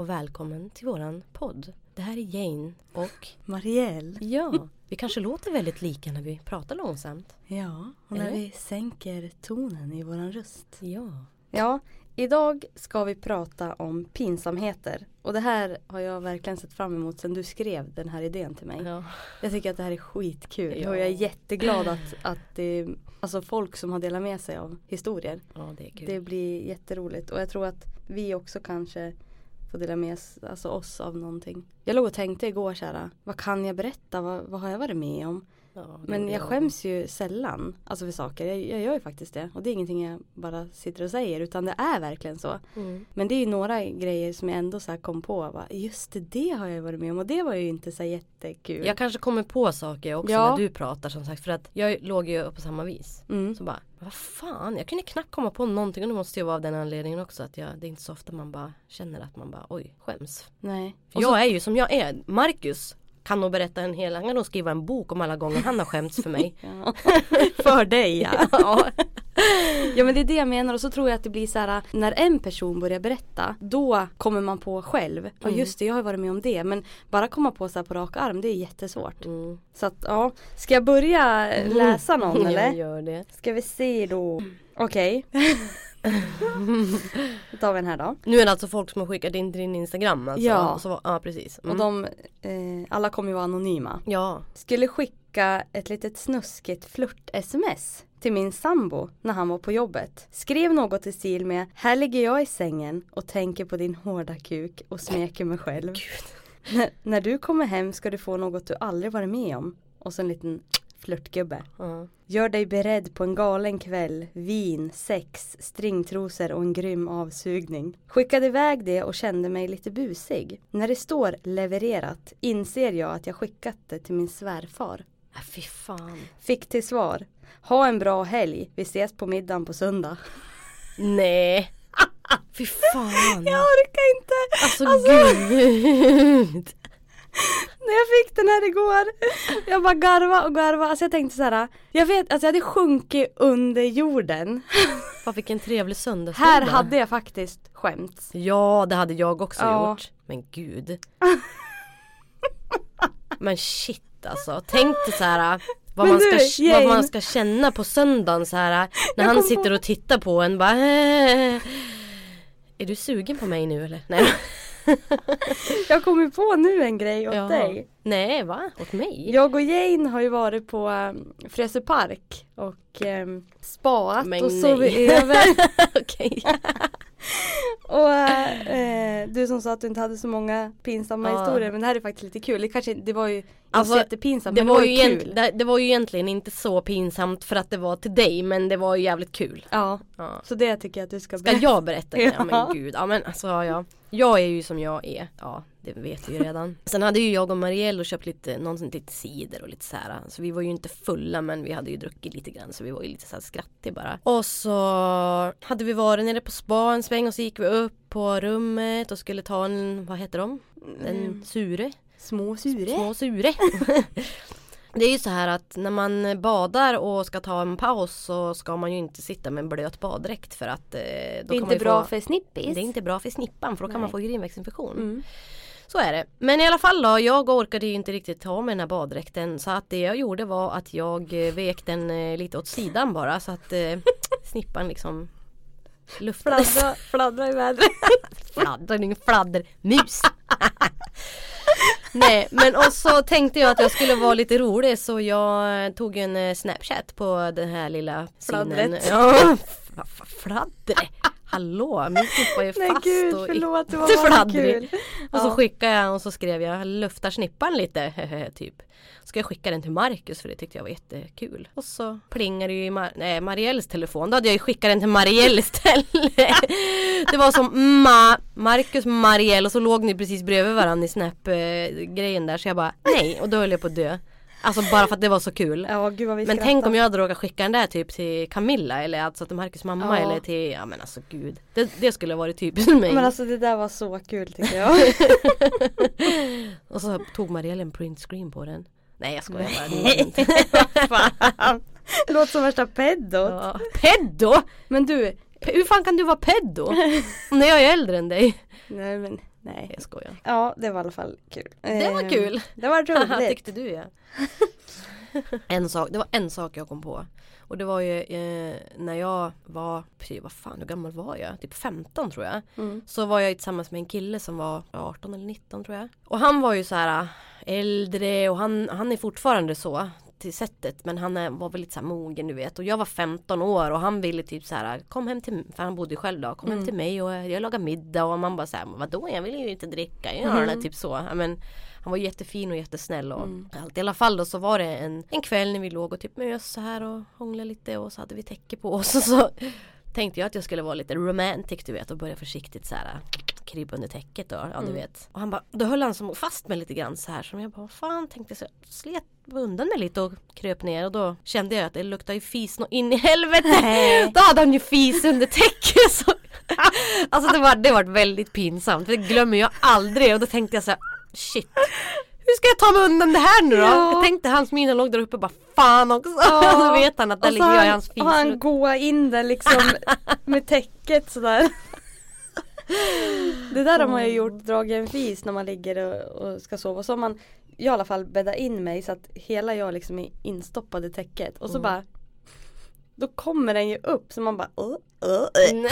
och välkommen till våran podd. Det här är Jane och Marielle. ja, vi kanske låter väldigt lika när vi pratar långsamt. Ja, och när Eller? vi sänker tonen i våran röst. Ja. Ja, idag ska vi prata om pinsamheter. Och det här har jag verkligen sett fram emot sedan du skrev den här idén till mig. ja. Jag tycker att det här är skitkul Ja. och jag är jätteglad att, att det alltså folk som har delat med sig av historier. Ja, det är kul. Det blir jätteroligt och jag tror att vi också kanske Få dela med alltså oss av någonting. Jag låg och tänkte igår så här, vad kan jag berätta? Vad, vad har jag varit med om? Ja, Men jag skäms ju sällan alltså för saker. Jag, jag gör ju faktiskt det. Och det är ingenting jag bara sitter och säger utan det är verkligen så. Mm. Men det är ju några grejer som jag ändå så kom på. Va? Just det, det har jag varit med om och det var ju inte så jättekul. Jag kanske kommer på saker också Ja. när du pratar som sagt för att jag låg ju på samma vis. Mm. Så bara, vad fan, jag kunde knappt komma på någonting och det måste ju vara av den anledningen också att jag, det är inte så ofta man bara känner att man bara oj, skäms. Nej. För Och så- jag är ju som jag är. Marcus kan nog berätta en hel, han kan nog skriva en bok om alla gånger han har skämts för mig. Ja. för dig ja. ja. Ja men det är det jag menar och så tror jag att det blir så här när en person börjar berätta då kommer man på själv. Ja Mm. just det jag har varit med om det men bara komma på så här på rak arm det är jättesvårt. Mm. Så att ja, ska jag börja läsa någon eller? Jag gör det. Ska vi se då. Okej. Då tar vi den här då. Nu är det alltså folk som har skickat in till din Instagram alltså? Ja. Så, ja precis. Mm. Och de, eh, alla kommer ju vara anonyma. Ja. Skulle skicka ett litet snuskigt flört-sms till min sambo när han var på jobbet. Skrev något i stil med Här ligger jag i sängen och tänker på din hårda kuk och smeker mig själv. När, när du kommer hem ska du få något du aldrig varit med om. Och så en liten flörtgubbe. ja. Gör dig beredd på en galen kväll, vin, sex, stringtrosor och en grym avsugning. Skickade iväg det och kände mig lite busig. När det står levererat inser jag att jag skickat det till min svärfar. Äh, fy fan. Fick till svar. Ha en bra helg, vi ses på middagen på söndag. Nej. Fy fan. Jag orkar inte! Alltså, gud. När jag fick den här igår. Jag bara garva och garva. Alltså jag tänkte så här. Jag vet, alltså jag hade sjunkit under jorden. Fan vilken trevlig söndag. Här hade jag faktiskt skämts. Ja det hade jag också Ja. gjort. Men gud. Men shit alltså. Tänk dig så här. Vad man, du, ska, vad man ska känna på söndagen så här. När han sitter och tittar på en bara "Eh, Är du sugen på mig nu eller? Nej. Jag kom ju på nu en grej åt Jaha. dig. Nej va? Åt mig? Jag och Jane har ju varit på um, Frösö Park och um, spaat Men och sovit över. Okej. och eh, du som sa att du inte hade så många pinsamma Ja. historier men det här är faktiskt lite kul. Det, kanske, det var ju Alltså, inte jättepinsamt Det men var, det var ju egent, kul. det, det var ju egentligen inte så pinsamt för att det var till dig men det var ju jävligt kul. Ja, Ja. så det tycker jag att du ska Ska jag berätta? Ja Ja. men gud, ja men alltså ja. Jag är ju som jag är, ja det vet vi ju redan. Sen hade ju jag och Marielle och köpt lite, någonsin lite cider och lite så här. Så vi var ju inte fulla men vi hade ju druckit lite grann så vi var ju lite så här skrattiga bara. Och så hade vi varit nere på spa en sväng och så gick vi upp på rummet och skulle ta en, vad heter de? En Mm. sure? Små sure. Små sure. Det är ju så här att när man badar och ska ta en paus så ska man ju inte sitta med en blöt baddräkt för att eh, Det är inte bra få, för snippis. Det är inte bra för snippan för då kan man Nej. få urinvägsinfektion. Mm. Så är det. Men i alla fall då, jag orkade ju inte riktigt ta med den här baddräkten så att det jag gjorde var att jag eh, vek den eh, lite åt sidan bara så att eh, snippan liksom luftades. Fladdra, fladdra i vädret. Fladdrar, ingen fladdermus. Nej men och så tänkte jag att jag skulle vara lite rolig så jag tog en eh, snapchat på den här lilla. Fladdret. Ja, f- f- fladdre. Hallå, min snippa är ju Nej fast gud och förlåt det var fladdrig. kul. Och så Ja. skickade jag och så skrev jag luftar snippan lite typ. Ska jag skicka den till Marcus för det tyckte jag var jättekul. Och så plingade det ju i Mar- nej, Marielles telefon. Då hade jag ju skickat den till Marielle istället. det var som Ma, Marcus Marielle och så låg ni precis bredvid varandra i Snap-grejen där så jag bara nej och då höll jag på att dö. Alltså bara för att det var så kul. Ja gud vad vi Men tänk om jag hade råkat skicka den där typ till Camilla eller alltså till Marcus mamma Ja. eller till, ja men alltså gud. Det, det skulle vara typiskt mig. Men alltså det där var så kul tycker jag. Och så tog Marielle en print screen på den. Nej jag skojar bara. Låter som värsta peddot. Ja. Peddo? Men du, Hur fan kan du vara peddo? När jag är äldre än dig. nej men nej. Jag skojar. Ja det var i alla fall kul. Det var Ehm, kul. Det var roligt. Tyckte du ja. en sak, det var en sak jag kom på. Och det var ju eh, när jag var, precis, vad fan hur gammal var jag? Typ 15 tror jag. Mm. Så var jag tillsammans med en kille som var 18 eller 19 tror jag. Och han var ju så här äh, äldre och han, han är fortfarande så till sättet men han var väl lite så här mogen du vet och jag var 15 år och han ville typ så här kom hem till för han bodde själv då kom hem Mm. till mig och jag lagar middag och man bara så här "Men vadå jag vill ju inte dricka jag Mm. mm. typ så men han var jättefin och jättesnäll och Mm. allt. I alla fall då så var det en, en kväll när vi låg och typ mös så här och hånglade lite och så hade vi täcke på oss och så tänkte jag att jag skulle vara lite romantic du vet och börja försiktigt så här krypa under täcket då, ja du Mm. vet. Och han bara, då höll han som fast mig lite grann så här som jag bara, vad fan tänkte så jag slet undan mig lite och kröp ner och då kände jag att det luktade ju fis nå in i helvete. då hade han ju fis under täcket så Alltså det var, det var väldigt pinsamt, för det glömmer jag aldrig och då tänkte jag så här, shit hur ska jag ta mig undan det här nu då? Ja. Jag tänkte hans min låg där uppe och bara fan också. Ja. så vet han att där Och ligger jag i han- hans och han goa in den liksom med täcket sådär. Det där har man ju gjort, dragit en fis när man ligger och, och ska sova. Så har man i alla fall bäddat in mig så att hela jag liksom är instoppad i täcket. Och så Mm. bara Då kommer den ju upp så man bara uh, uh. Nej.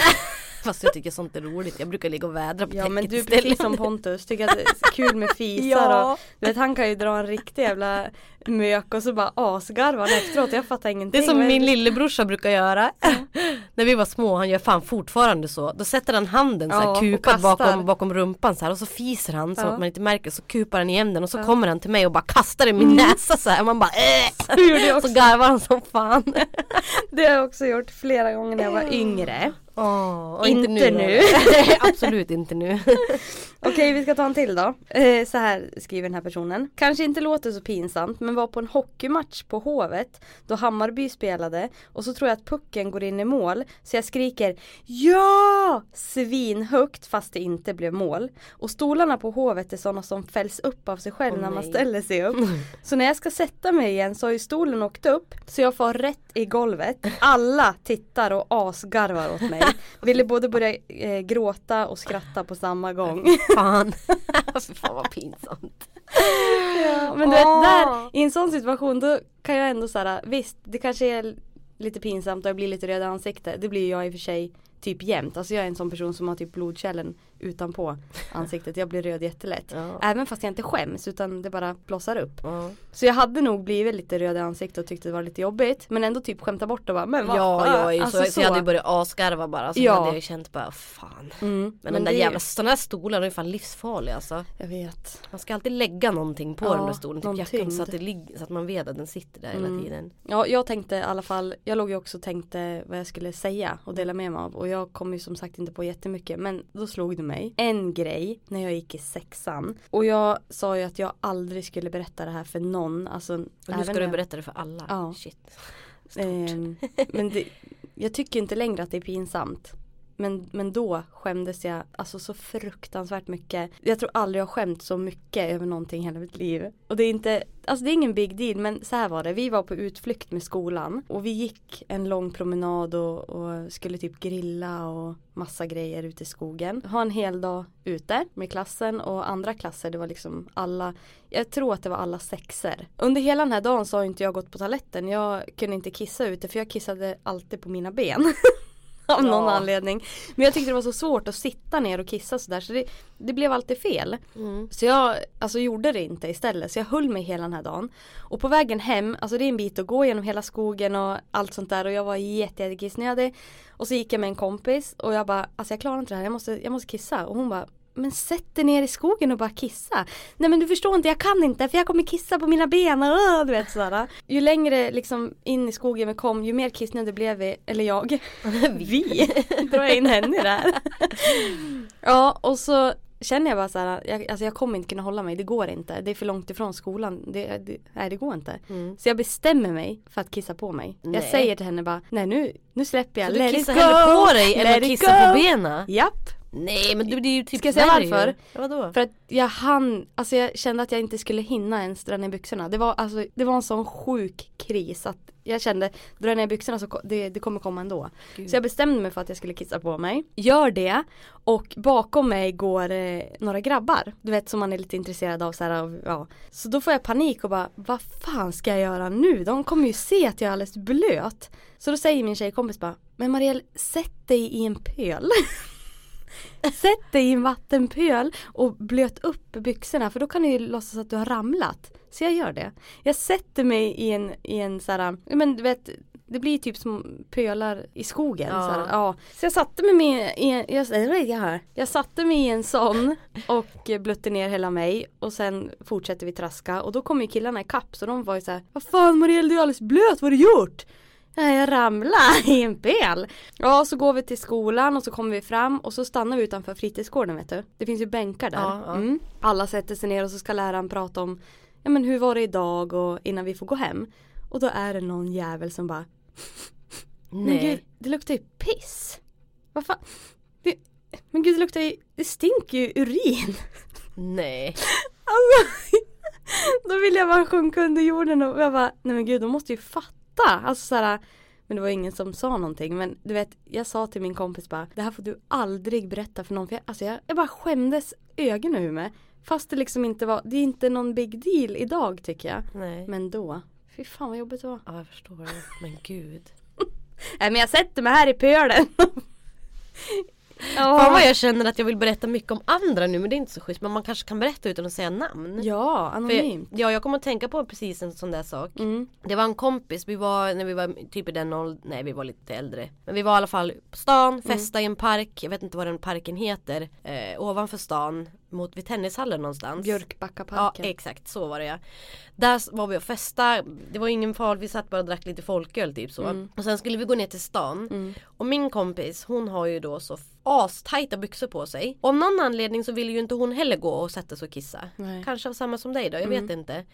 Fast jag tycker sånt är roligt. Jag brukar ligga och vädra på Ja men du är precis som Pontus, tycker att det är kul med fisar Ja. och du vet han kan ju dra en riktig jävla mök och så bara asgarvar han efteråt, jag fattar Det ingenting. är som Men- min lillebrorsa brukar göra. När vi var små, han gör fan fortfarande så. Då sätter han handen så här Ja, kastar. bakom, bakom rumpan så här och så fiser han så Ja. att man inte märker så kupar han igen den och så Ja. kommer han till mig och bara kastar i min näsa så här. Och man bara äh! Så garvar han som fan. Det har jag också gjort flera gånger när jag var yngre. Åh, och Inte nu. Nej, Absolut inte nu. Okej vi ska ta en till då. Eh, så här skriver den här personen. Kanske inte låter så pinsamt men var på en hockeymatch på Hovet då Hammarby spelade och så tror jag att pucken går in i mål så jag skriker Ja! Svinhögt fast det inte blev mål. Och stolarna på Hovet är sådana som fälls upp av sig själv Åh, när man nej. ställer sig upp. Så när jag ska sätta mig igen så har ju stolen åkt upp så jag får rätt i golvet. Alla tittar och asgarvar åt mig. Ville både börja eh, gråta och skratta på samma gång. Fan. Fan vad pinsamt. Ja, men du vet där, i en sån situation då kan jag ändå såhär, visst det kanske är lite pinsamt och jag blir lite röd i ansiktet. Det blir jag i och för sig typ jämt. Alltså jag är en sån person som har typ blodkärlen utanpå ansiktet. Jag blir röd jättelätt. Ja. Även fast jag inte skäms utan det bara blossar upp. Ja. Så jag hade nog blivit lite röd i ansiktet och tyckte det var lite jobbigt. Men ändå typ skämta bort det och bara, men vad Ja, fan? jag är ju Alltså, så, så jag hade ju börjat asgarva bara. Så Ja. hade jag ju känt bara, fan. Mm, Men, den där det- jävla, sådana där stolar är fan livsfarliga alltså. Jag vet. Man ska alltid lägga någonting på Ja, den där stolen, typ jackan tyngd. så att, det ligger, så att man vet att den sitter där hela Mm. tiden. Ja, jag tänkte i alla fall, jag låg ju också och tänkte vad jag skulle säga och dela med mig av och jag kom ju som sagt inte på jättemycket men då slog det mig en grej när jag gick i sexan och jag sa ju att jag aldrig skulle berätta det här för någon. Alltså, Och nu ska du jag- berätta det för alla. Ja. Shit. Stort. Ehm, men det, jag tycker inte längre att det är pinsamt men, men då skämdes jag alltså så fruktansvärt mycket. Jag tror aldrig jag skämt så mycket över någonting i hela mitt liv. Och det är inte, alltså det är ingen big deal men så här var det. Vi var på utflykt med skolan och vi gick en lång promenad och, och skulle typ grilla och massa grejer ute i skogen. Ha en hel dag ute med klassen och andra klasser det var liksom alla Jag tror att det var alla sexer. Under hela den här dagen så har inte jag gått på toaletten. Jag kunde inte kissa ute för jag kissade alltid på mina ben. Av någon Ja. anledning. Men jag tyckte det var så svårt att sitta ner och kissa sådär så det, det blev alltid fel. Mm. Så jag alltså, gjorde det inte istället. Så jag höll mig hela den här dagen. Och på vägen hem, alltså det är en bit att gå genom hela skogen och allt sånt där. Och jag var jätte, jätte. Och så gick jag med en kompis och jag bara, alltså jag klarar inte det här, jag måste, jag måste kissa. Och hon bara, men sätt dig ner i skogen och bara kissa. Nej men du förstår inte, jag kan inte för jag kommer kissa på mina ben. Åh, du vet sådär. Ju längre liksom in i skogen vi kom, ju mer kissnödig blev vi, eller jag. vi, drar jag in henne i det här. ja och så känner jag bara så här, jag, alltså jag kommer inte kunna hålla mig, det går inte. Det är för långt ifrån skolan. Det, det, nej det går inte. Mm. Så jag bestämmer mig för att kissa på mig. Nej. Jag säger till henne bara, nej nu, nu släpper jag. Så du it kissar go, hellre på dig än att kissa på benen? Japp. Nej men det blir ju typ Ska jag säga värre varför? Ja, vadå? För att jag hann, alltså jag kände att jag inte skulle hinna ens dra ner byxorna. Det var, alltså, det var en sån sjuk kris att jag kände, dra ner byxorna så ko- det, det kommer komma ändå. Gud. Så jag bestämde mig för att jag skulle kissa på mig. Gör det och bakom mig går eh, några grabbar. Du vet som man är lite intresserad av så här, av, ja. Så då får jag panik och bara, vad fan ska jag göra nu? De kommer ju se att jag är alldeles blöt. Så då säger min tjejkompis bara, men Marielle sätt dig i en pöl. Sätt dig i en vattenpöl och blöt upp byxorna för då kan du ju låtsas att du har ramlat. Så jag gör det. Jag sätter mig i en, i en så här, ja, men du vet det blir typ som pölar i skogen. Ja. Så, ja. så jag satte mig med, i en, jag, jag satte mig i en sån och blötte ner hela mig och sen fortsätter vi traska och då kommer ju killarna ikapp så de var ju så här, Vad fan Marielle du är alldeles blöt, vad har du gjort? Jag ramlade i en pöl. Ja, så går vi till skolan och så kommer vi fram och så stannar vi utanför fritidsgården vet du. Det finns ju bänkar där. Ja, ja. Mm. Alla sätter sig ner och så ska läraren prata om Ja men hur var det idag och innan vi får gå hem. Och då är det någon jävel som bara Men Nej. gud, det luktar ju piss. Vad fan? Det, men gud det luktar ju, det stinker ju urin. Nej. Alltså, då vill jag bara sjunka under jorden och jag bara, nej men gud de måste ju fatta. Alltså såhär, men det var ingen som sa någonting. Men du vet, jag sa till min kompis bara, det här får du aldrig berätta för någon. För jag, alltså jag, jag bara skämdes ögonen ur mig. Fast det liksom inte var, det är inte någon big deal idag tycker jag. Nej. Men då, fy fan vad jobbigt det var. Ja jag förstår det. Men gud. Nej men jag sätter mig här i pölen. Fan vad jag känner att jag vill berätta mycket om andra nu men det är inte så schysst. Men man kanske kan berätta utan att säga namn. Ja, anonymt. jag, ja jag kommer att tänka på precis en sån där sak. Mm. Det var en kompis, vi var när vi var typ i den åldern, nej vi var lite äldre. Men vi var i alla fall på stan, festa i en park, jag vet inte vad den parken heter. Eh, ovanför stan, mot vid tennishallen någonstans. Ja Björkbackaparken. exakt så var det ja. Där var vi och festa, det var ingen far, vi satt bara och drack lite folköl typ så. Mm. Och sen skulle vi gå ner till stan. Och min kompis hon har ju då så astajta byxor på sig. Och av någon anledning så ville ju inte hon heller gå och sätta sig och kissa. Nej. Kanske av samma som dig då, jag Mm. vet inte.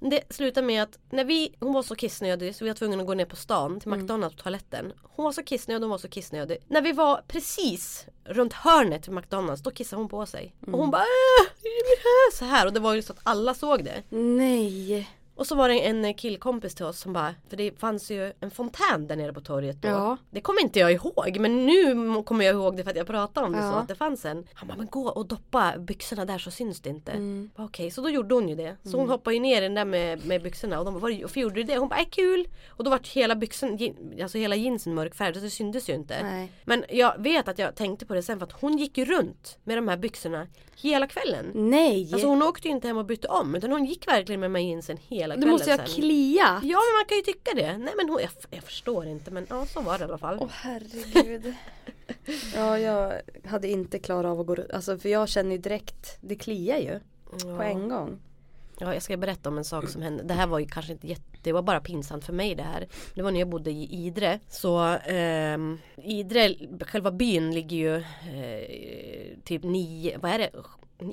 Det slutade med att när vi, hon var så kissnödig så vi var tvungna att gå ner på stan till Mm. McDonalds på toaletten. Hon var så kissnödig, hon var så kissnödig. När vi var precis runt hörnet till McDonalds då kissade hon på sig. Och Mm. hon bara äh, så här och det var ju så att alla såg det. Nej. Och så var det en killkompis till oss som bara, för det fanns ju en fontän där nere på torget då. Ja. Det kommer inte jag ihåg men nu kommer jag ihåg det för att jag pratade om det Ja. så att det fanns en. Han bara, men gå och doppa byxorna där så syns det inte. Mm. Okej, så då gjorde hon ju det. Så hon hoppade ju ner i den där med, med byxorna och de bara, "Vad- varför gjorde du det? Hon bara, äh, kul! Och då vart hela byxan, alltså hela jeansen mörkfärgad så det syntes ju inte. Nej. Men jag vet att jag tänkte på det sen för att hon gick ju runt med de här byxorna hela kvällen. Nej. Alltså hon åkte ju inte hem och bytte om utan hon gick verkligen med de här jeansen hela du kvällen måste ju ha kliat. Ja men man kan ju tycka det. Nej men jag, jag förstår inte men ja så var det i alla fall. Åh herregud. ja jag hade inte klarat av att gå runt. Alltså för jag känner ju direkt, det kliar ju på ja. en gång. ja jag ska berätta om en sak som hände. Det här var ju kanske inte jätte Det var bara pinsamt för mig det här. Det var när jag bodde i Idre. Så eh, Idre, själva byn ligger ju eh, typ nio, vad är det?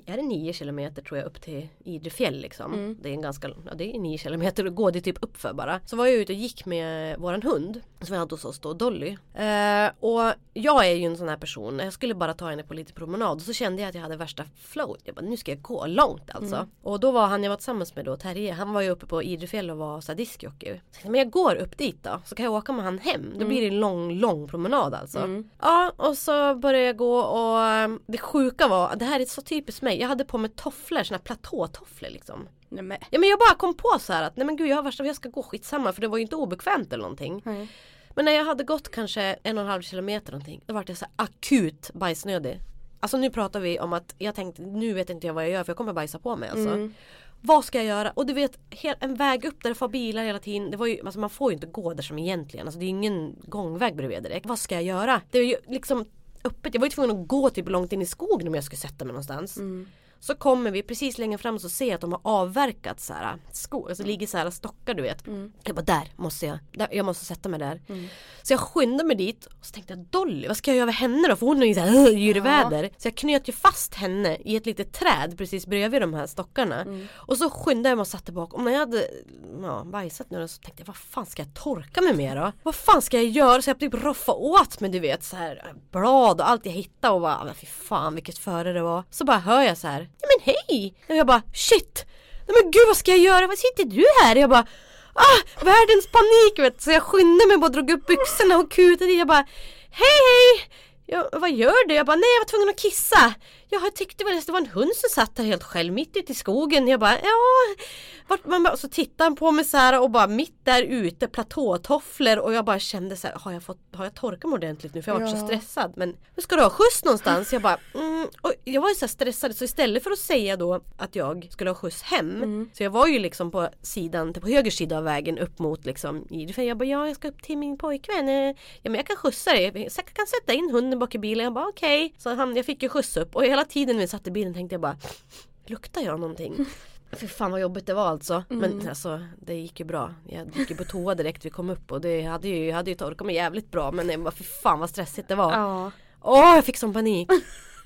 är det nio kilometer tror jag upp till Idrefjäll liksom. Mm. Det är en ganska, ja det är nio kilometer att gå, det typ uppför bara. Så var jag ute och gick med våran hund som vi hade hos oss då, Dolly. Eh, och jag är ju en sån här person, jag skulle bara ta henne på lite promenad och så kände jag att jag hade värsta flow. Jag bara, nu ska jag gå långt alltså. Mm. Och då var han jag var tillsammans med då, Terje, han var ju uppe på Idrefjäll och var diskjockey. Men jag går upp dit då, så kan jag åka med han hem. Då mm. blir det en lång, lång promenad alltså. Mm. Ja, och så började jag gå och eh, det sjuka var, det här är så typiskt mig. Jag hade på mig tofflor, såna här platåtofflor liksom. Nej, men. Ja men jag bara kom på så här att nej men gud jag har värsta, jag ska gå skitsamma för det var ju inte obekvämt eller någonting. Nej. Men när jag hade gått kanske en och en halv kilometer någonting då var jag så akut bajsnödig. Alltså nu pratar vi om att jag tänkte nu vet inte jag vad jag gör för jag kommer bajsa på mig alltså. Mm. Vad ska jag göra? Och du vet en väg upp där det får bilar hela tiden. Det var ju, alltså man får ju inte gå där som egentligen. Alltså det är ingen gångväg bredvid direkt. Vad ska jag göra? Det är ju liksom öppet. Jag var ju tvungen att gå typ långt in i skogen om jag skulle sätta mig någonstans. Mm. Så kommer vi precis längre fram så ser jag att de har avverkat så här skog, alltså ligger så här stockar du vet. Mm. Jag bara där måste jag, där, jag måste sätta mig där. Mm. Så jag skyndade mig dit och så tänkte jag Dolly, vad ska jag göra med henne då? För hon är ju såhär yrväder. Ja. Så jag knöt ju fast henne i ett litet träd precis bredvid de här stockarna. Mm. Och så skyndade jag mig och satte bak. Och när jag hade ja, bajsat nu så tänkte jag vad fan ska jag torka mig med då? Vad fan ska jag göra? Så jag typ roffa åt mig du vet så här blad och allt jag hittade och bara fy fan vilket före det var. Så bara hör jag så här ja men hej! Och jag bara shit! Nej men gud vad ska jag göra? Vad sitter du här? Och jag bara ah, världens panik vet Så jag skyndade mig och drog upp byxorna och kutade i. Jag bara hej hej! Jag, vad gör du? Jag bara nej jag var tvungen att kissa. Jag tyckte väl att det var en hund som satt där helt själv mitt ute i skogen. Jag bara ja. Vart, man bara, så tittade han på mig så här och bara mitt där ute platåtofflor och jag bara kände så här, har jag, fått, har jag torkat mig ordentligt nu för jag var ja. så stressad. Men hur ska du ha skjuts någonstans? Jag bara mm, och jag var ju så stressad så istället för att säga då att jag skulle ha skjuts hem. Mm. Så jag var ju liksom på sidan, på höger sida av vägen upp mot liksom Jag bara ja jag ska upp till min pojkvän. Ja men jag kan skjutsa dig. Jag kan sätta in hunden bak i bilen. Jag bara okej. Okay. Så han, jag fick ju skjuts upp och jag hela tiden när vi satt i bilen tänkte jag bara Luktar jag någonting? Fy fan vad jobbigt det var alltså. Mm. Men alltså det gick ju bra. Jag gick ju på toa direkt vi kom upp och det hade ju, jag hade ju torkat mig jävligt bra men jag bara fy fan vad stressigt det var. Ja. Åh jag fick sån panik.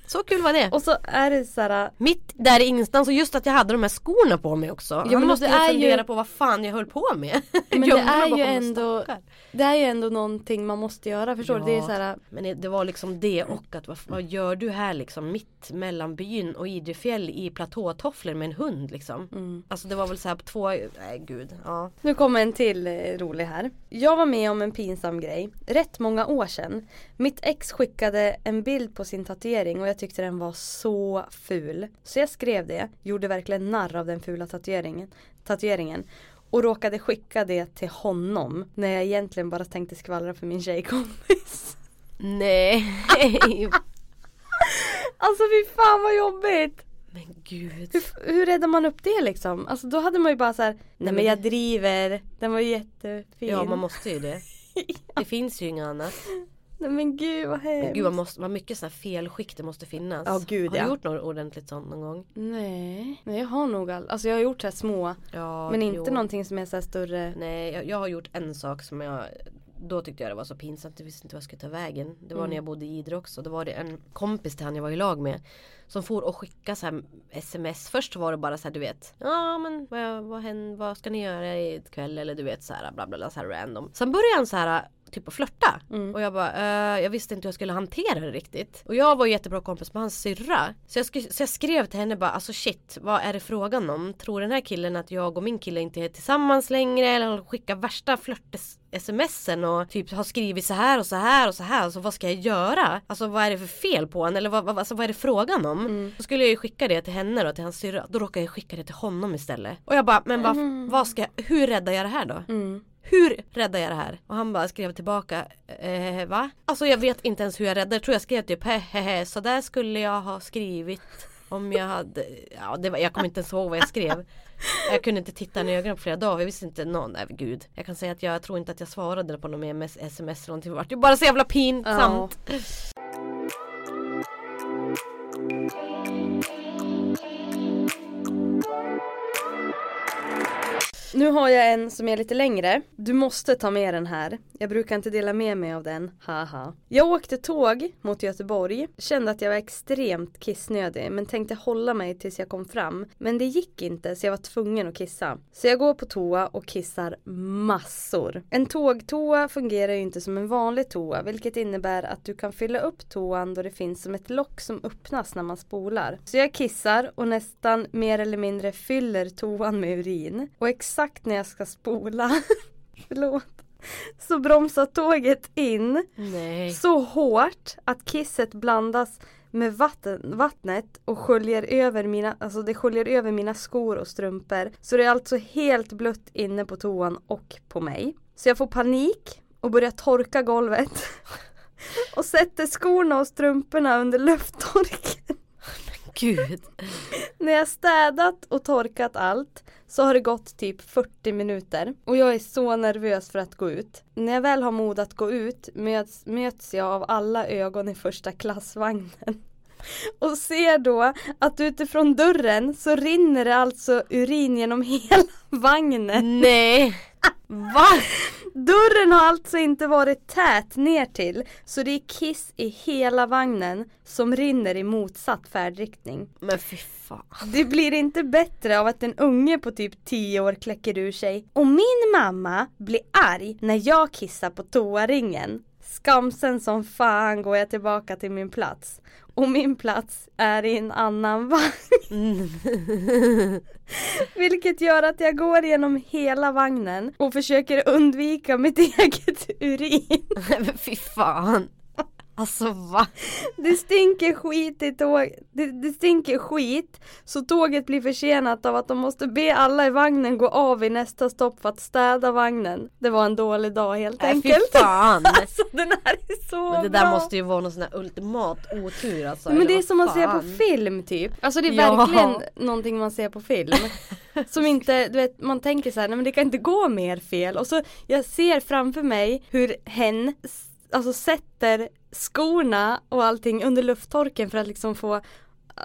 Så kul var det. Och så är det så här, Mitt där i ingenstans och just att jag hade de här skorna på mig också. Ja, men måste jag fundera ju... på vad fan jag höll på med. Men det är ju ändå Det är ju ändå någonting man måste göra förstår ja, du? Det är så här... Men det var liksom det och att vad, vad gör du här liksom mitt mellan byn och Idrefjäll i platåtofflor med en hund liksom. Mm. Alltså det var väl så här på två, nej gud. Ja. Nu kommer en till eh, rolig här. Jag var med om en pinsam grej. Rätt många år sedan. Mitt ex skickade en bild på sin tatuering och jag tyckte den var så ful. Så jag skrev det, gjorde verkligen narr av den fula tatueringen, tatueringen och råkade skicka det till honom när jag egentligen bara tänkte skvallra för min tjejkompis. Nej. alltså fy fan vad jobbigt. Men gud. Hur, hur räddar man upp det liksom? Alltså då hade man ju bara så här, nej men jag driver, den var jättefin. Ja man måste ju det. Det finns ju inget annat. Nej men gud vad hemskt. Men gud vad, måste, vad mycket sådana felskick det måste finnas. Oh, gud, har du ja. gjort något ordentligt sånt någon gång? Nej, nej jag har nog all, alltså jag har gjort så här små. Ja, men inte jo. någonting som är så större. Nej jag, jag, har gjort en sak som jag då tyckte jag det var så pinsamt, jag visste inte vad jag skulle ta vägen. Det var mm. när jag bodde i Idre också. Då var det en kompis till han jag var i lag med. Som for och skickade så här sms. Först var det bara så här du vet. Ja men vad, vad, vad, vad ska ni göra ikväll? Eller du vet så här bla bla bla så här random. Sen började han så här typ att flörta. Mm. Och jag bara, uh, jag visste inte hur jag skulle hantera det riktigt. Och jag var jättebra kompis med hans syrra. Så jag, så jag skrev till henne bara, alltså shit, vad är det frågan om? Tror den här killen att jag och min kille inte är tillsammans längre? Eller han skickar värsta flörtes smsen och typ har skrivit så här och så här och så här. Alltså vad ska jag göra? Alltså vad är det för fel på honom? Eller vad, vad, alltså, vad är det frågan om? Mm. Då skulle jag ju skicka det till henne då, till hans syrra. Då råkade jag skicka det till honom istället. Och jag bara, men vad, mm. vad ska jag, hur räddar jag det här då? Mm. Hur räddar jag det här? Och han bara skrev tillbaka eh, Va? Alltså jag vet inte ens hur jag räddar Jag tror jag skrev typ hehehe Så där skulle jag ha skrivit Om jag hade Ja det var, jag kommer inte ens ihåg vad jag skrev Jag kunde inte titta i ögonen på flera dagar Jag visste inte någon, nej gud Jag kan säga att jag tror inte att jag svarade på någon mer sms eller någonting Det var bara så jävla pinsamt Oh. Nu har jag en som är lite längre. Du måste ta med den här. Jag brukar inte dela med mig av den, haha. Jag åkte tåg mot Göteborg. Kände att jag var extremt kissnödig men tänkte hålla mig tills jag kom fram. Men det gick inte så jag var tvungen att kissa. Så jag går på toa och kissar massor. En tågtoa fungerar ju inte som en vanlig toa vilket innebär att du kan fylla upp toan då det finns som ett lock som öppnas när man spolar. Så jag kissar och nästan mer eller mindre fyller toan med urin. Och exakt när jag ska spola, förlåt, så bromsar tåget in Nej. så hårt att kisset blandas med vatten, vattnet och sköljer över mina, alltså det sköljer över mina skor och strumpor. Så det är alltså helt blött inne på toan och på mig. Så jag får panik och börjar torka golvet. och sätter skorna och strumporna under lufttorken. Gud. När jag städat och torkat allt så har det gått typ 40 minuter och jag är så nervös för att gå ut. När jag väl har mod att gå ut möts, möts jag av alla ögon i första klassvagnen. Och ser då att utifrån dörren så rinner det alltså urin genom hela vagnen. Nej. Va? Dörren har alltså inte varit tät ner till så det är kiss i hela vagnen som rinner i motsatt färdriktning. Men fy fan. Det blir inte bättre av att en unge på typ 10 år kläcker ur sig och min mamma blir arg när jag kissar på toaringen. Skamsen som fan går jag tillbaka till min plats. Och min plats är i en annan vagn. Vilket gör att jag går genom hela vagnen och försöker undvika mitt eget urin. Fy fan. Alltså va? Det stinker skit i tåg. Det, det stinker skit. Så tåget blir försenat av att de måste be alla i vagnen gå av i nästa stopp för att städa vagnen. Det var en dålig dag helt Nej, enkelt. fy fan. Alltså den här är så Men det där bra. måste ju vara någon sån här ultimat otur alltså. Men det är som man ser på fan. film typ. Alltså det är Ja. verkligen någonting man ser på film. Som inte, du vet man tänker så här, nej men det kan inte gå mer fel. Och så jag ser framför mig hur hen alltså sätter skorna och allting under lufttorken för att liksom få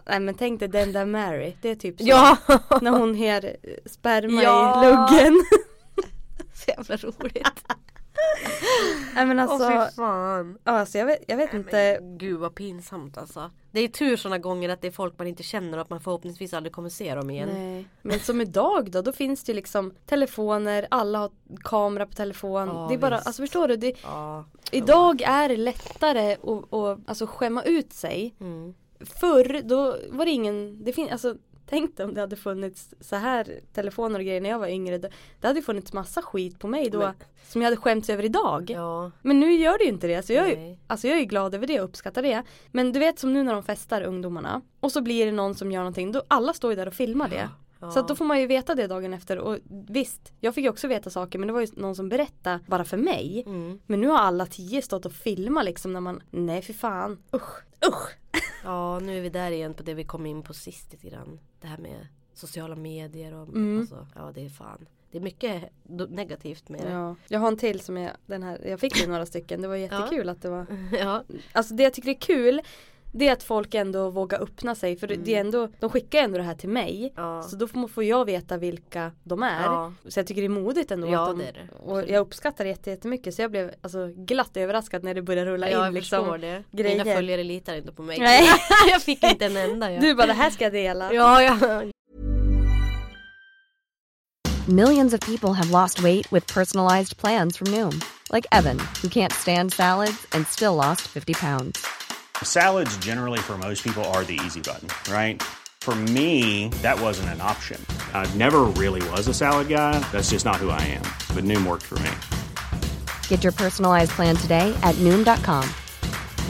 Nej men tänk dig den där Mary, det är typ så. Ja! När hon har sperma Ja. i luggen. Så jävla roligt. Nej men Åh alltså, fy fan. alltså jag vet, jag vet inte. Men gud vad pinsamt alltså. Det är tur sådana gånger att det är folk man inte känner och att man förhoppningsvis aldrig kommer se dem igen. Nej. Men som idag då, då finns det ju liksom telefoner, alla har kamera på telefon. Ja, det är bara, visst. alltså förstår du? Det, Ja. idag är det lättare att, att alltså skämma ut sig. Mm. Förr då var det ingen, det fin, alltså Tänk dig om det hade funnits så här telefoner och grejer när jag var yngre. Det, hade funnits massa skit på mig då Men- som jag hade skämts över idag. Ja. Men nu gör det ju inte det. Så jag, är, alltså jag är glad över det och uppskattar det. Men du vet som nu när de festar ungdomarna. Och så blir det någon som gör någonting. Då alla står ju där och filmar det. Ja. Så då får man ju veta det dagen efter. Och visst, jag fick ju också veta saker. Men det var ju någon som berättade bara för mig. Mm. Men nu har alla tio stått och filmat liksom när man, nej för fan, usch, usch. Ja, nu är vi där igen på det vi kom in på sist lite grann. Det här med sociala medier och Mm. alltså, ja det är fan. Det är mycket negativt med det. Ja. Jag har en till som är den här, jag fick ju några stycken. Det var jättekul att det var Ja. Alltså det jag tycker är kul det är att folk ändå vågar öppna sig för det är ändå, de skickar ändå det här till mig. Mm. Ja. Så då får får jag veta vilka de är. Ja. Så jag tycker det är modigt ändå. Ja, att de, det är det. Och jag uppskattar det jätte- jättemycket så jag blev alltså glatt överraskad när det började rulla Ja, jag in liksom. förstår det. grejer. Mina följare litar inte på mig. Nej. jag fick inte en enda. Ja. Du bara det här ska jag dela. Ja, ja. Millions of people have lost weight with personalized plans from Noom, like Evan, who can't stand salads and still lost 50 pounds. Salads, generally, for most people, are the easy button, right? For me, that wasn't an option. I never really was a salad guy. That's just not who I am. But Noom worked for me. Get your personalized plan today at Noom.com.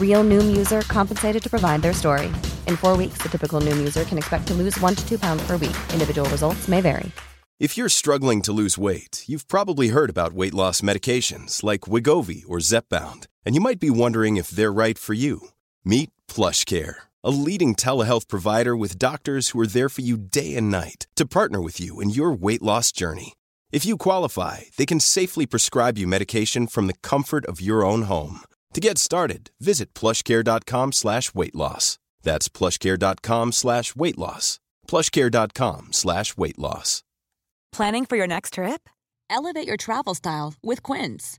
Real Noom user compensated to provide their story. In four weeks, the typical Noom user can expect to lose one to two pounds per week. Individual results may vary. If you're struggling to lose weight, you've probably heard about weight loss medications like Wigovi or Zepbound, and you might be wondering if they're right for you. Meet PlushCare, a leading telehealth provider with doctors who are there for you day and night to partner with you in your weight loss journey. If you qualify, they can safely prescribe you medication from the comfort of your own home. To get started, visit plushcare.com slash weight loss. That's plushcare.com slash weight loss. plushcare.com slash weight loss. Planning for your next trip? Elevate your travel style with Quince.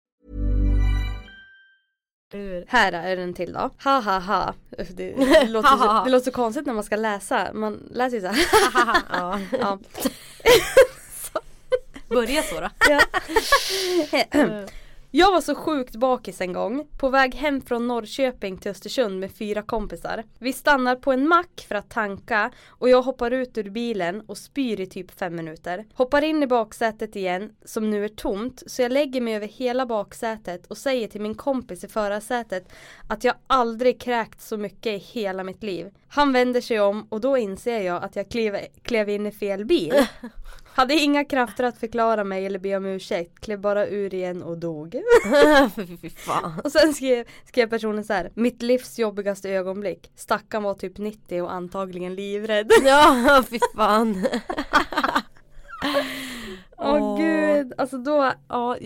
Här är den till då. Ha ha ha. Det, det, låter, så, det låter så konstigt när man ska läsa. Man läser ju så här. ja. ja. Börja så då. Ja. Jag var så sjukt bakis en gång, på väg hem från Norrköping till Östersund med fyra kompisar. Vi stannar på en mack för att tanka och jag hoppar ut ur bilen och spyr i typ fem minuter. Hoppar in i baksätet igen, som nu är tomt, så jag lägger mig över hela baksätet och säger till min kompis i förarsätet att jag aldrig kräkt så mycket i hela mitt liv. Han vänder sig om och då inser jag att jag klev, klev in i fel bil. Hade inga krafter att förklara mig eller be om ursäkt, klev bara ur igen och dog. Och sen skrev, skrev personen så här, mitt livs jobbigaste ögonblick. Stackaren var typ 90 och antagligen livrädd. Ja, fy fan. Åh Åh. gud, alltså då, ja,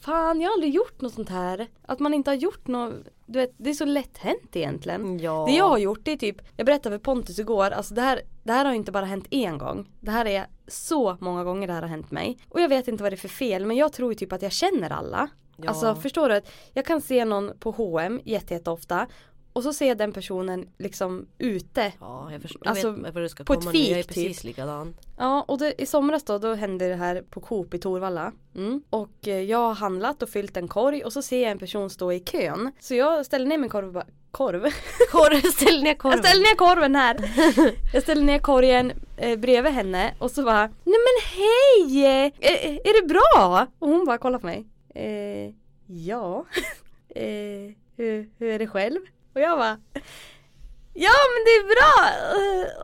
fan jag har aldrig gjort något sånt här. Att man inte har gjort något, du vet, det är så lätt hänt egentligen. Ja. Det jag har gjort det är typ, jag berättade för Pontus igår, alltså det här, det här har inte bara hänt en gång. Det här är så många gånger det här har hänt mig. Och jag vet inte vad det är för fel, men jag tror ju typ att jag känner alla. Ja. Alltså förstår du? Jag kan se någon på H&M jätteofta och så ser jag den personen liksom ute. Ja, jag förstår. Alltså, jag vet du ska på ett komma nu. Jag är fik, precis typ. likadan. Ja och det, i somras då, då hände det här på Coop i Torvalla. Mm. Och eh, jag har handlat och fyllt en korg och så ser jag en person stå i kön. Så jag ställer ner min korv och bara, korv? Korv, ställ ner korven. Jag ställer ner korven här. Jag ställer ner korgen eh, bredvid henne och så bara Nej men hej! Eh, är det bra? Och hon bara kollar på mig. Eh, ja. eh, hur, hur är det själv? Och jag bara Ja men det är bra!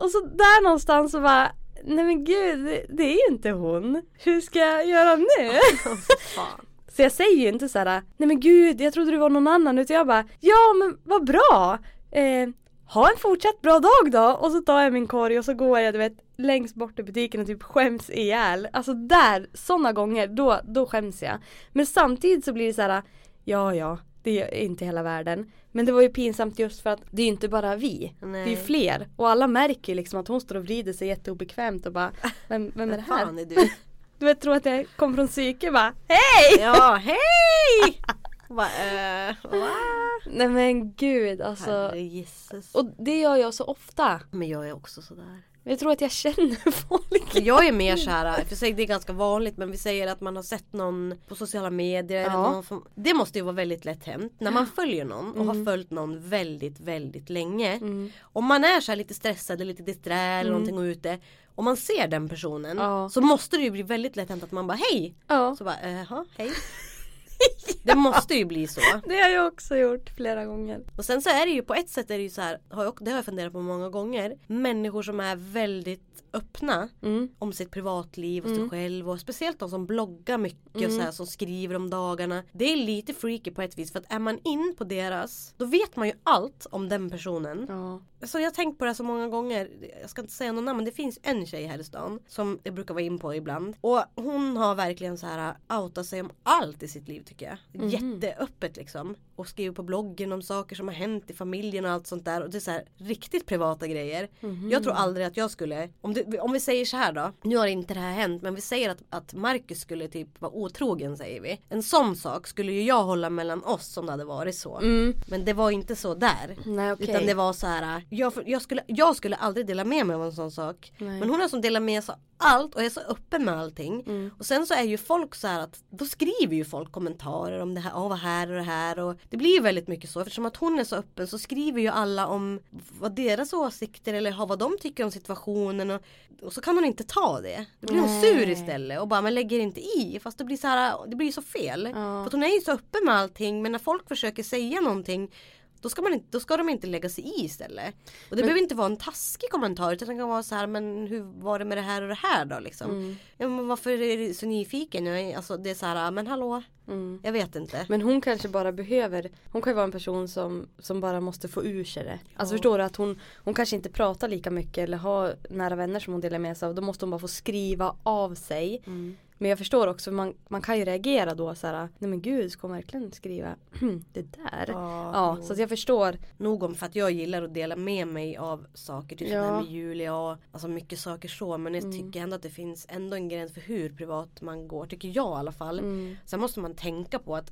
Och så där någonstans så bara Nej men gud, det, det är ju inte hon. Hur ska jag göra nu? Så jag säger ju inte så här, nej men gud jag trodde det var någon annan utan jag bara, ja men vad bra! Eh, ha en fortsatt bra dag då! Och så tar jag min korg och så går jag du vet längst bort i butiken och typ skäms ihjäl. Alltså där, sådana gånger, då, då skäms jag. Men samtidigt så blir det så här, ja ja, det är inte hela världen. Men det var ju pinsamt just för att det är ju inte bara vi. Det är ju Nej. fler. Och alla märker ju liksom att hon står och vrider sig jätteobekvämt och bara, vem, vem är det här? fan är du? Du vet, tror att jag kommer från psyke bara, hej! Ja, hej! Bara, va? Nej men gud alltså. Herregisses. Och det gör jag så ofta. Men jag är också sådär. Jag tror att jag känner folk. Jag är mer så här, för sig det är ganska vanligt men vi säger att man har sett någon på sociala medier. eller Ja. Någon som, det måste ju vara väldigt lätt hänt. När man följer någon och har följt någon väldigt väldigt länge. Om man är så lite stressad eller lite disträ eller någonting och ute. Om man ser den personen Ja. så måste det ju bli väldigt lätt hänt att man bara hej. Ja. Så bara jaha hej. Det måste ju bli så. Det har jag också gjort flera gånger. Och sen så är det ju på ett sätt är det ju så här, har jag, det har jag funderat på många gånger. Människor som är väldigt öppna Mm. om sitt privatliv och sig själv och speciellt de som bloggar mycket och så Mm. här, som skriver om dagarna. Det är lite freaky på ett vis för att är man in på deras då vet man ju allt om den personen. Ja. Så jag har tänkt på det så många gånger. Jag ska inte säga någon namn men det finns en tjej här i stan som jag brukar vara in på ibland. Och hon har verkligen så här outat sig om allt i sitt liv tycker jag. Jätteöppet liksom. Och skriver på bloggen om saker som har hänt i familjen och allt sånt där. Och det är så här riktigt privata grejer. Jag tror aldrig att jag skulle, om, det, om vi säger så här då. Nu har inte det här hänt men vi säger att, att Marcus skulle typ vara otrogen säger vi. En sån sak skulle ju jag hålla mellan oss om det hade varit så. Men det var inte så där. Nej okej. Utan det var så här, jag, jag, skulle, jag skulle aldrig dela med mig av en sån sak. Nej. Men hon är som delar med sig allt och är så öppen med allting. Mm. Och sen så är ju folk så här att då skriver ju folk kommentarer om det här, åh vad här och det här och det blir ju väldigt mycket så eftersom att hon är så öppen så skriver ju alla om vad deras åsikter eller vad de tycker om situationen och, och så kan hon inte ta det. Då blir hon Nej. sur istället och bara men lägger inte i fast det blir så här, det blir så fel. Ja. För att hon är ju så öppen med allting men när folk försöker säga någonting Då ska, man inte, då ska de inte lägga sig i istället. Och det behöver inte vara en taskig kommentar utan det kan vara så här men hur var det med det här och det här då liksom. Mm. Ja, men varför är du så nyfiken? Alltså det är så här men hallå. Mm. Jag vet inte. Men hon kanske bara behöver, hon kan ju vara en person som, som bara måste få ur sig det. Alltså förstår du att hon, hon kanske inte pratar lika mycket eller har nära vänner som hon delar med sig av. Då måste hon bara få skriva av sig. Mm. Men jag förstår också, man, man kan ju reagera då så här, nej men gud ska hon verkligen skriva det där? Ja, så att jag förstår. Nog om för att jag gillar att dela med mig av saker. Typ Ja. ja. med Julia och alltså mycket saker så. Men jag tycker ändå att det finns ändå en gräns för hur privat man går. Tycker jag i alla fall. Mm. Sen måste man tänka på att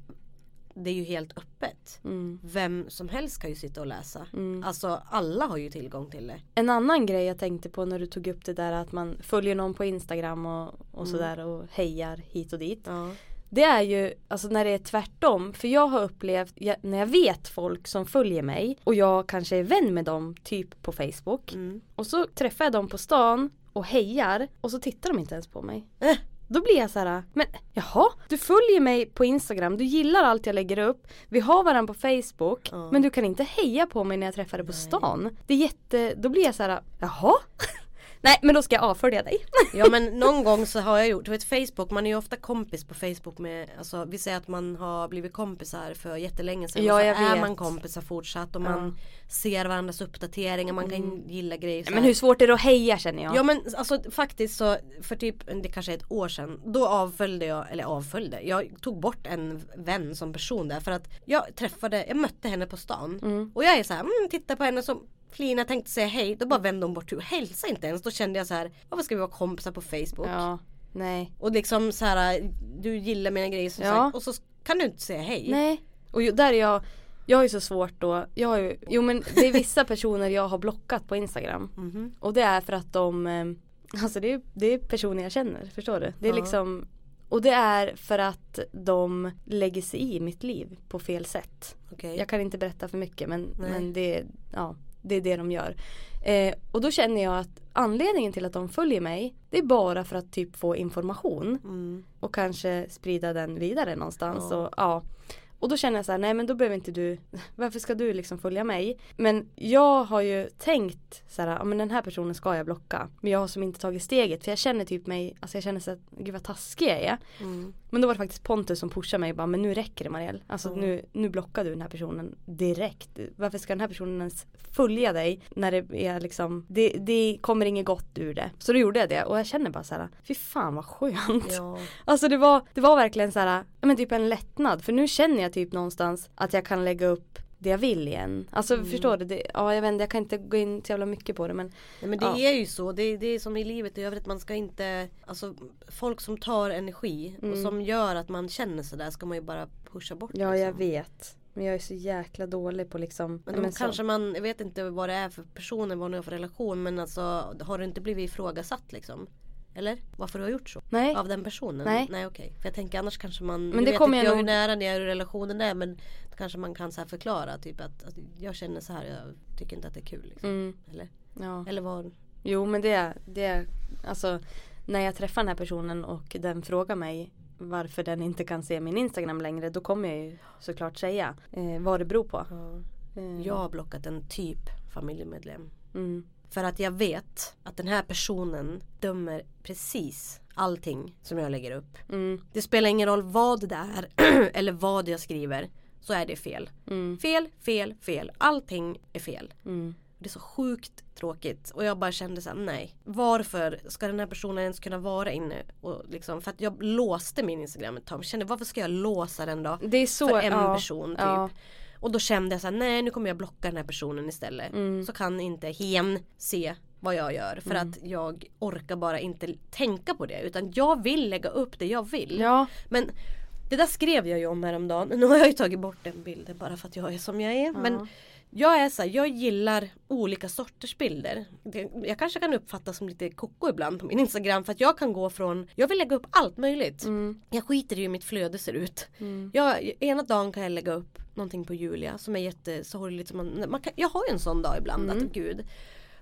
det är ju helt öppet. Mm. Vem som helst kan ju sitta och läsa. Alltså alla har ju tillgång till det. En annan grej jag tänkte på när du tog upp det där att man följer någon på Instagram och, och sådär och hejar hit och dit. Ja. Det är ju alltså när det är tvärtom. För jag har upplevt jag, när jag vet folk som följer mig och jag kanske är vän med dem typ på Facebook. Mm. Och så träffar jag dem på stan och hejar och så tittar de inte ens på mig. Eh. Då blir jag så här, men jaha, du följer mig på Instagram, du gillar allt jag lägger upp, vi har varandra på Facebook, Ja. men du kan inte heja på mig när jag träffar dig på stan. Det är jätte, då blir jag så här, jaha? Nej men då ska jag avfölja dig. Ja men någon gång så har jag gjort, du vet Facebook, man är ju ofta kompis på Facebook med, alltså vi säger att man har blivit kompisar för jättelänge sedan. Ja, och så jag är vet. man kompisar fortsatt och man ser varandras uppdateringar, man kan gilla grejer. så Mm. Men hur svårt är det att heja känner jag? Ja men alltså faktiskt så för typ det kanske är ett år sedan Då avföljde jag, eller avföljde Jag tog bort en vän som person där för att Jag träffade, jag mötte henne på stan Mm. Och jag är så här, mm, tittar på henne som Flina tänkte säga hej, då bara vände hon bort huvudet, hälsa inte ens. Då kände jag så här, varför ska vi vara kompisar på Facebook? Ja, nej. Och liksom så här, du gillar mina grejer som Ja. sagt och så kan du inte säga hej. Nej. Och ju, där är jag, jag har ju så svårt då, jag har ju, jo men det är vissa personer jag har blockat på Instagram. Mhm. Och det är för att de, eh, alltså det är, det är personer jag känner, förstår du? Det är Ja. liksom, och det är för att de lägger sig i mitt liv på fel sätt. Okej. Jag kan inte berätta för mycket men, Nej. men det, ja, det är det de gör. Eh, och då känner jag att anledningen till att de följer mig det är bara för att typ få information Mm. och kanske sprida den vidare någonstans. Ja. Och, ja. Och då känner jag så här, nej men då behöver inte du, varför ska du liksom följa mig? Men jag har ju tänkt så här, ja men den här personen ska jag blocka. Men jag har som inte tagit steget för jag känner typ mig, alltså jag känner så att, gud vad taskig jag är. Mm. Men då var det faktiskt Pontus som pushade mig och bara, men nu räcker det Marielle. Alltså Ja. nu, nu blockar du den här personen direkt. Varför ska den här personen ens följa dig när det är liksom, det, det kommer inget gott ur det. Så då gjorde jag det och jag känner bara så här, fy fan vad skönt. Ja. Alltså det var, det var verkligen så här, ja, men typ en lättnad. För nu känner jag typ någonstans att jag kan lägga upp det jag vill igen. Alltså Mm. förstår du? Det, ja jag vet inte, jag kan inte gå in så jävla mycket på det men Nej, men det Ja. är ju så, det, det är som i livet i övrigt man ska inte Alltså folk som tar energi och Mm. som gör att man känner sådär ska man ju bara pusha bort ja liksom. jag vet. Men jag är så jäkla dålig på liksom Men då men så- kanske man, jag vet inte vad det är för personer, vad ni har för relation men alltså har du inte blivit ifrågasatt liksom? Eller? Varför du har gjort så? Nej. Av den personen? Nej. Nej okej. För jag tänker annars kanske man, Men det vet kommer inte jag jag hur nog- nära ni är hur relationen är men då kanske man kan så förklara typ att, att jag känner så här, jag tycker inte att det är kul liksom. Mm, Eller? ja. Eller vad? Jo men det, det, alltså när jag träffar den här personen och den frågar mig varför den inte kan se min Instagram längre då kommer jag ju såklart säga eh, vad det beror på. Ja. Eh, Jag har blockat en typ familjemedlem. Mm, För att jag vet att den här personen dömer precis allting som jag lägger upp. mm, Det spelar ingen roll vad det är eller vad jag skriver. Så är det fel. mm, Fel, fel, fel. Allting är fel. mm, Det är så sjukt tråkigt. Och jag bara kände såhär, nej. Varför ska den här personen ens kunna vara inne? Och liksom, för att jag låste min Instagram ett tag. Jag kände, varför ska jag låsa den då? Det är så, för en ja, person typ. ja. Och då kände jag såhär, nej nu kommer jag blocka den här personen istället. Mm. Så kan inte hen se vad jag gör. För Mm. att jag orkar bara inte tänka på det. Utan jag vill lägga upp det jag vill. Ja, Men det där skrev jag ju om häromdagen. Nu har jag ju tagit bort den bilden bara för att jag är som jag är. Men jag är så här, jag gillar olika sorters bilder. Det, jag kanske kan uppfattas som lite koko ibland på min Instagram för att jag kan gå från, jag vill lägga upp allt möjligt. mm, Jag skiter i hur mitt flöde ser ut. mm, Jag, ena dagen kan jag lägga upp någonting på Julia som är jättesorgligt. Som man, man kan, jag har ju en sån dag ibland, Mm. att gud.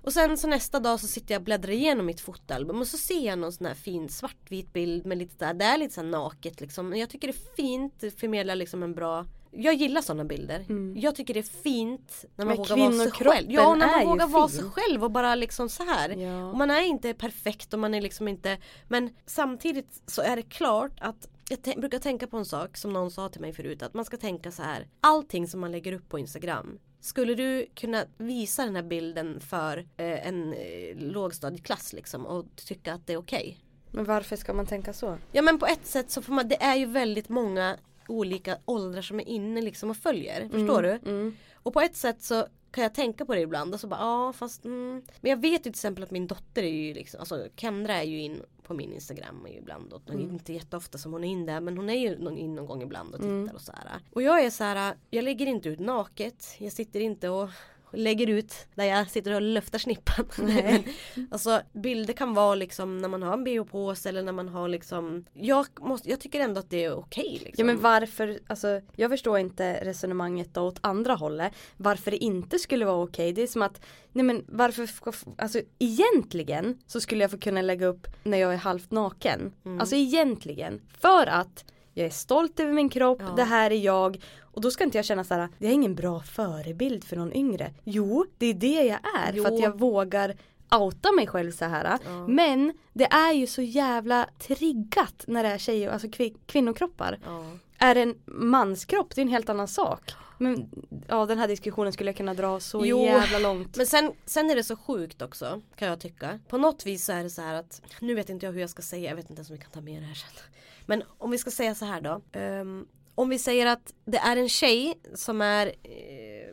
Och sen så nästa dag så sitter jag och bläddrar igenom mitt fotoalbum och så ser jag någon sån här fin svartvit bild med lite där, det är lite så naket liksom. Jag tycker det är fint, det förmedlar liksom en bra jag gillar sådana bilder. Jag tycker det är fint när man Men vågar vara sig själv. Ja, när är man vågar vara sig själv och bara liksom så här. Ja. Och man är inte perfekt och man är liksom inte Men samtidigt så är det klart att jag brukar tänka på en sak som någon sa till mig förut att man ska tänka så här Allting som man lägger upp på Instagram Skulle du kunna visa den här bilden för eh, en eh, lågstadieklass liksom och tycka att det är okej? Men varför ska man tänka så? Ja men på ett sätt så får man, det är ju väldigt många olika åldrar som är inne liksom och följer. Förstår du? Och på ett sätt så kan jag tänka på det ibland och så bara ja fast mm. Men jag vet ju till exempel att min dotter är ju liksom, alltså Kendra är ju in på min Instagram ibland och inte jätteofta som hon är in där men hon är ju någon, in någon gång ibland och tittar och så här. Och jag är så här, jag lägger inte ut naket, jag sitter inte och lägger ut där jag sitter och luftar snippan. Alltså bilder kan vara liksom när man har en sig eller när man har liksom Jag, måste, jag tycker ändå att det är okej liksom. Ja men varför, alltså jag förstår inte resonemanget då åt andra hållet. Varför det inte skulle vara okej. Det är som att, nej men varför, alltså egentligen så skulle jag få kunna lägga upp när jag är halvt naken. Mm. Alltså egentligen. För att jag är stolt över min kropp, Ja. det här är jag. Och då ska inte jag känna så här, jag är ingen bra förebild för någon yngre. Jo, det är det jag är. Jo. För att jag vågar outa mig själv så här. Men det är ju så jävla triggat när det är tjejer, alltså kvin- kvinnokroppar. ja. Är det en manskropp, det är en helt annan sak. Men ja den här diskussionen skulle jag kunna dra så Jo, jävla långt. Men sen, sen är det så sjukt också kan jag tycka. På något vis så är det så här att Nu vet inte jag hur jag ska säga, jag vet inte ens om vi kan ta med det här sen. Men om vi ska säga så här då. ehm, om vi säger att det är en tjej som är eh,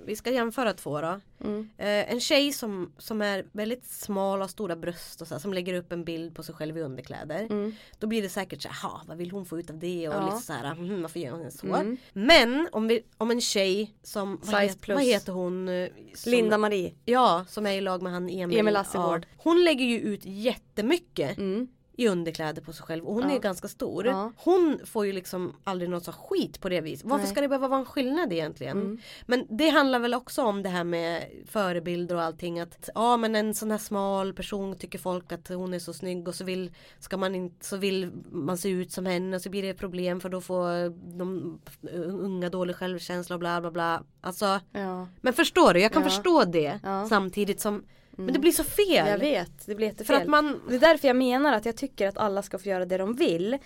Vi ska jämföra två då. Mm. Eh, en tjej som, som är väldigt smal och stora bröst och så här, som lägger upp en bild på sig själv i underkläder. Då blir det säkert så här, "Ha, vad vill hon få ut av det? Och Mm. Ja. lite så här, "Mhm, varför gör hon så? Mm. Men om, vi, om en tjej som, vad, Size heter, plus. vad heter hon? eh, Som, Linda Marie. Ja, som är i lag med han Emil. Emil Lassegård. Ja. Hon lägger ju ut jättemycket Mm. I underkläder på sig själv och hon Ja. är ganska stor. Ja. Hon får ju liksom aldrig något så skit på det viset. Varför Nej. ska det behöva vara en skillnad egentligen? Mm. Men det handlar väl också om det här med förebilder och allting att ja men en sån här smal person tycker folk att hon är så snygg och så vill ska man inte så vill man se ut som henne och så blir det problem för då får de unga dålig självkänsla och bla bla bla. Alltså Ja. men förstår du, jag kan förstå det samtidigt som Men det blir så fel. Jag vet, det blir jättefel. För att man Det är därför jag menar att jag tycker att alla ska få göra det de vill.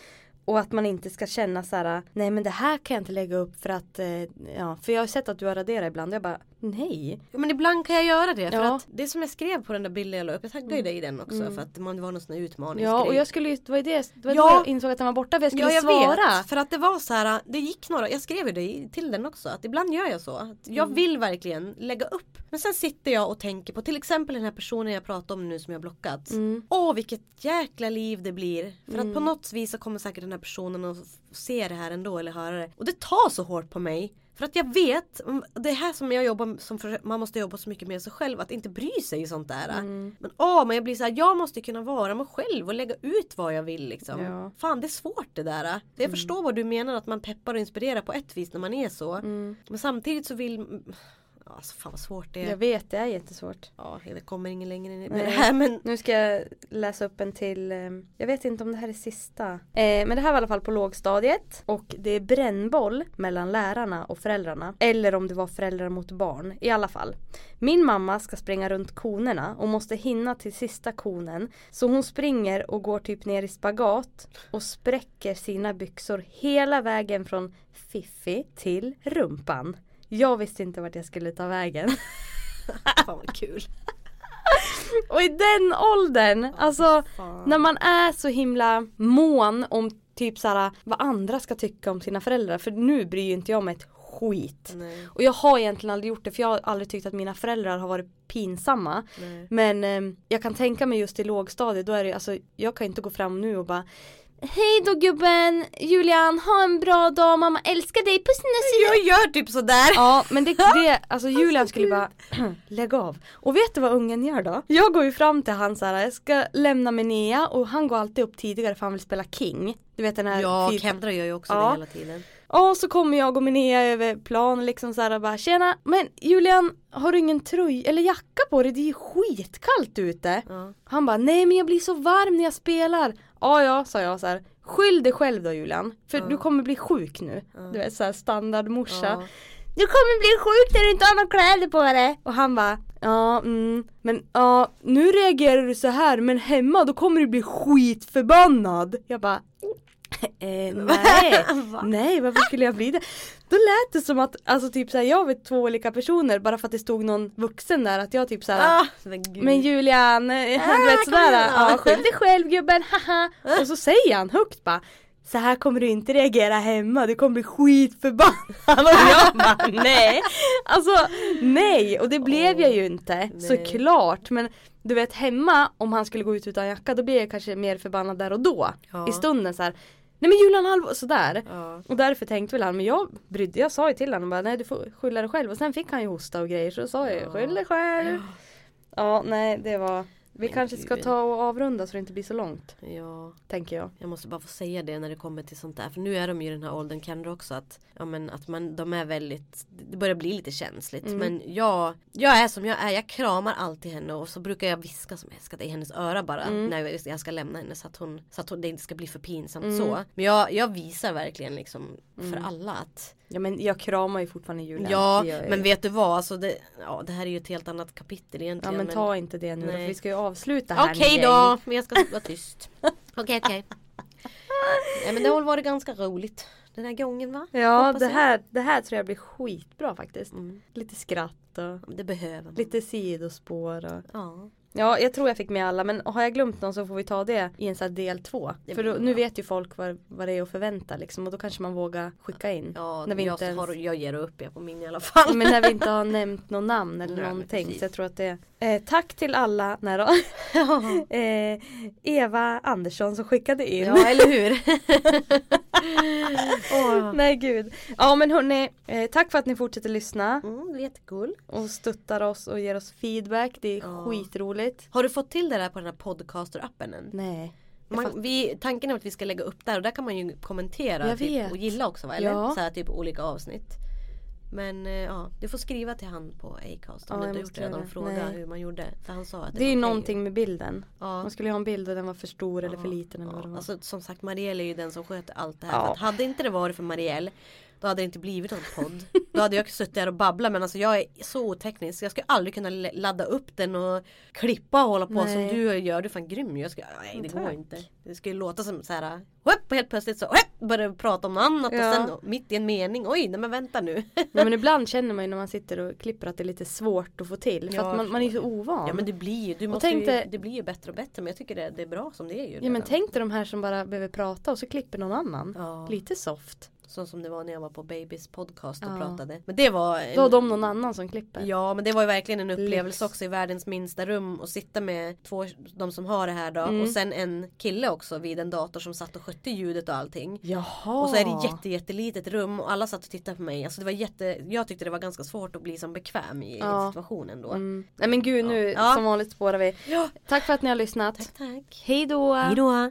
Och att man inte ska känna så här: nej men det här kan jag inte lägga upp för att, eh, ja, för jag har sett att du har raderat ibland jag bara, nej. Men ibland kan jag göra det. För Ja. att det som jag skrev på den där bilden jag la upp, jag taggade ju dig i den också för att det var någon sån här utmaningsgrej. Ja och jag skulle ju, det var det, det var Ja. då jag insåg att den var borta för jag skulle Ja jag svara. vet, för att det var så här, det gick några, jag skrev ju det till den också, att ibland gör jag så. Att jag Mm. vill verkligen lägga upp. Men sen sitter jag och tänker på till exempel den här personen jag pratar om nu som jag blockat. Mm. Åh vilket jäkla liv det blir. För att på något vis så kommer säkert den här personen att se det här ändå eller höra det. Och det tar så hårt på mig. För att jag vet, mm, det här som jag jobbar som för, man måste jobba så mycket med sig själv, att inte bry sig i sånt där. Mm. Men åh, men jag blir så här, jag måste kunna vara mig själv och lägga ut vad jag vill liksom. Ja. Fan det är svårt det där. Så jag förstår vad du menar att man peppar och inspirerar på ett vis när man är så. Men samtidigt så vill Alltså fan vad svårt det är. Jag vet, det är jättesvårt. Ja, det kommer ingen längre med Nej. det här men Nu ska jag läsa upp en till, eh, jag vet inte om det här är sista. Eh, men det här var i alla fall på lågstadiet och det är brännboll mellan lärarna och föräldrarna. Eller om det var föräldrar mot barn, i alla fall. Min mamma ska springa runt konerna och måste hinna till sista konen. Så hon springer och går typ ner i spagat och spräcker sina byxor hela vägen från Fiffi till rumpan. Jag visste inte vart jag skulle ta vägen. fan vad kul. Och i den åldern, alltså när man är så himla mån om typ såhär vad andra ska tycka om sina föräldrar. För nu bryr ju inte jag mig ett skit. Nej. Och jag har egentligen aldrig gjort det för jag har aldrig tyckt att mina föräldrar har varit pinsamma. Nej. Men eh, jag kan tänka mig just i lågstadiet, då är det alltså jag kan inte gå fram nu och bara Hej då gubben, Julian, ha en bra dag, mamma älskar dig, puss nuss Jag gör typ sådär. Ja men det, det alltså Julian skulle bara lägga av. Och vet du vad ungen gör då? Jag går ju fram till han så här, jag ska lämna med Nea och han går alltid upp tidigare för han vill spela King. Du vet den här Ja, fyr- Kendra gör ju också Ja. det hela tiden. Och så kommer jag och Linnea över plan liksom så här och bara tjena men Julian har du ingen tröja eller jacka på dig? Det är ju skitkallt ute. Ja. Han bara nej men jag blir så varm när jag spelar. Ja ja sa jag så här. Skyll dig själv då Julian, för du kommer bli sjuk nu. Du vet såhär standardmorsa. Du kommer bli sjuk när du inte har några kläder på dig. Och han bara, ja mm, men ja nu reagerar du så här men hemma då kommer du bli skitförbannad. Jag bara Eh, nej, nej varför skulle jag bli det? Då lät det som att, alltså typ såhär jag vet två olika personer bara för att det stod någon vuxen där att jag typ såhär Ah, men Julian, eh, du vet sådär, ja skyll dig själv gubben, haha. Och så säger han högt bara så här kommer du inte reagera hemma, du kommer bli skitförbannad. Och jag bara nej. Alltså nej, och det blev jag ju inte såklart. Men du vet hemma om han skulle gå ut utan jacka då blir jag kanske mer förbannad där och då. Ja. I stunden så här. Nej men Julian allvar, sådär. Ja. Och därför tänkte väl han, men jag brydde, jag sa ju till honom bara nej du får skylla dig själv. Och sen fick han ju hosta och grejer så då sa jag ju skyll dig själv. Ja nej det var Vi Men kanske ska ta och avrunda så det inte blir så långt Ja, Tänker jag jag måste bara få säga det när det kommer till sånt där. För nu är de ju i den här åldern Kendra också att, ja, men, att man, de är väldigt, det börjar bli lite känsligt. Mm. Men jag, jag är som jag är, jag kramar alltid henne och så brukar jag viska som jag ska i hennes öra bara Mm. när jag- ska lämna henne så att, hon, så att hon, det inte ska bli för pinsamt Mm. så. Men jag, jag visar verkligen liksom för alla att Ja men jag kramar ju fortfarande Julian Ja men vet du vad, alltså det, ja, det här är ju ett helt annat kapitel Ja egentligen. men ta inte det nu då, för vi ska ju avsluta här Okej nu, då, men jag ska vara tyst. Okej okej. Nej men det har varit ganska roligt den här gången va? Ja det här, det här tror jag blir skitbra faktiskt Mm. Lite skratt och Det behöver man. lite sidospår och Ja. Ja jag tror jag fick med alla men har jag glömt någon så får vi ta det i en sån här del två För då, nu vet ju folk vad, vad det är att förvänta liksom och då kanske man vågar skicka in Ja, När vi jag, inte ens- har, jag ger upp jag på min i alla fall. Men när vi inte har nämnt någon namn eller Nej, någonting så jag tror att det eh, Tack till alla då. eh, Eva Andersson som skickade in Ja eller hur? Åh. Nej gud Ja men hörni eh, Tack för att ni fortsätter lyssna Mm, det är jättekul. och stöttar oss och ger oss feedback Det är Ja. skitroligt Har du fått till det där på den här podcaster-appen än? Nej Man, vi, tanken är att vi ska lägga upp där och där kan man ju kommentera typ, och gilla också va? Eller? Ja. Så här, typ olika avsnitt. Men eh, ja, du får skriva till han på Acast om Ja, du inte gjort det redan göra och det. fråga Nej. hur man gjorde. För han sa att det, Det är ju okej. någonting med bilden Ja. Man skulle ju ha en bild och den var för stor eller för liten eller vad det Ja, var alltså, som sagt Marielle är ju den som sköter allt det här. Ja. För att hade inte det varit för Marielle då hade det inte blivit någon podd. Då hade jag suttit där och babblat men alltså jag är så oteknisk. Jag skulle aldrig kunna ladda upp den och klippa och hålla på Nej. som du gör. Du är fan grym. Jag ska, nej det går Tack. inte. Det skulle låta som så här. Hopp, helt plötsligt så hopp, börjar prata om något annat Ja. och sen mitt i en mening. Oj nej men vänta nu. Nej men ibland känner man ju när man sitter och klipper att det är lite svårt att få till För Ja, att man, man är så ovan Ja men det blir ju, du måste tänk ju, det blir ju bättre och bättre men jag tycker det, det är bra som det är ju. Ja men redan. tänk dig de här som bara behöver prata och så klipper någon annan Ja. Lite soft Så som det var när jag var på Babys podcast och Ja. pratade. Men det var en- Då har de någon annan som klipper Ja men det var ju verkligen en upplevelse Lyx. också i världens minsta rum och sitta med två, de som har det här då Mm. och sen en kille också vid en dator som satt och skötte ljudet och allting. Jaha Och så är det jätte, jättelitet rum och alla satt och tittade på mig. Alltså det var jätte, jag tyckte det var ganska svårt att bli som bekväm i, Ja. situationen då. mm. Nej men gud nu Ja. som vanligt spårar vi Ja. Tack för att ni har lyssnat Tack tack. Hej då! Hejdå.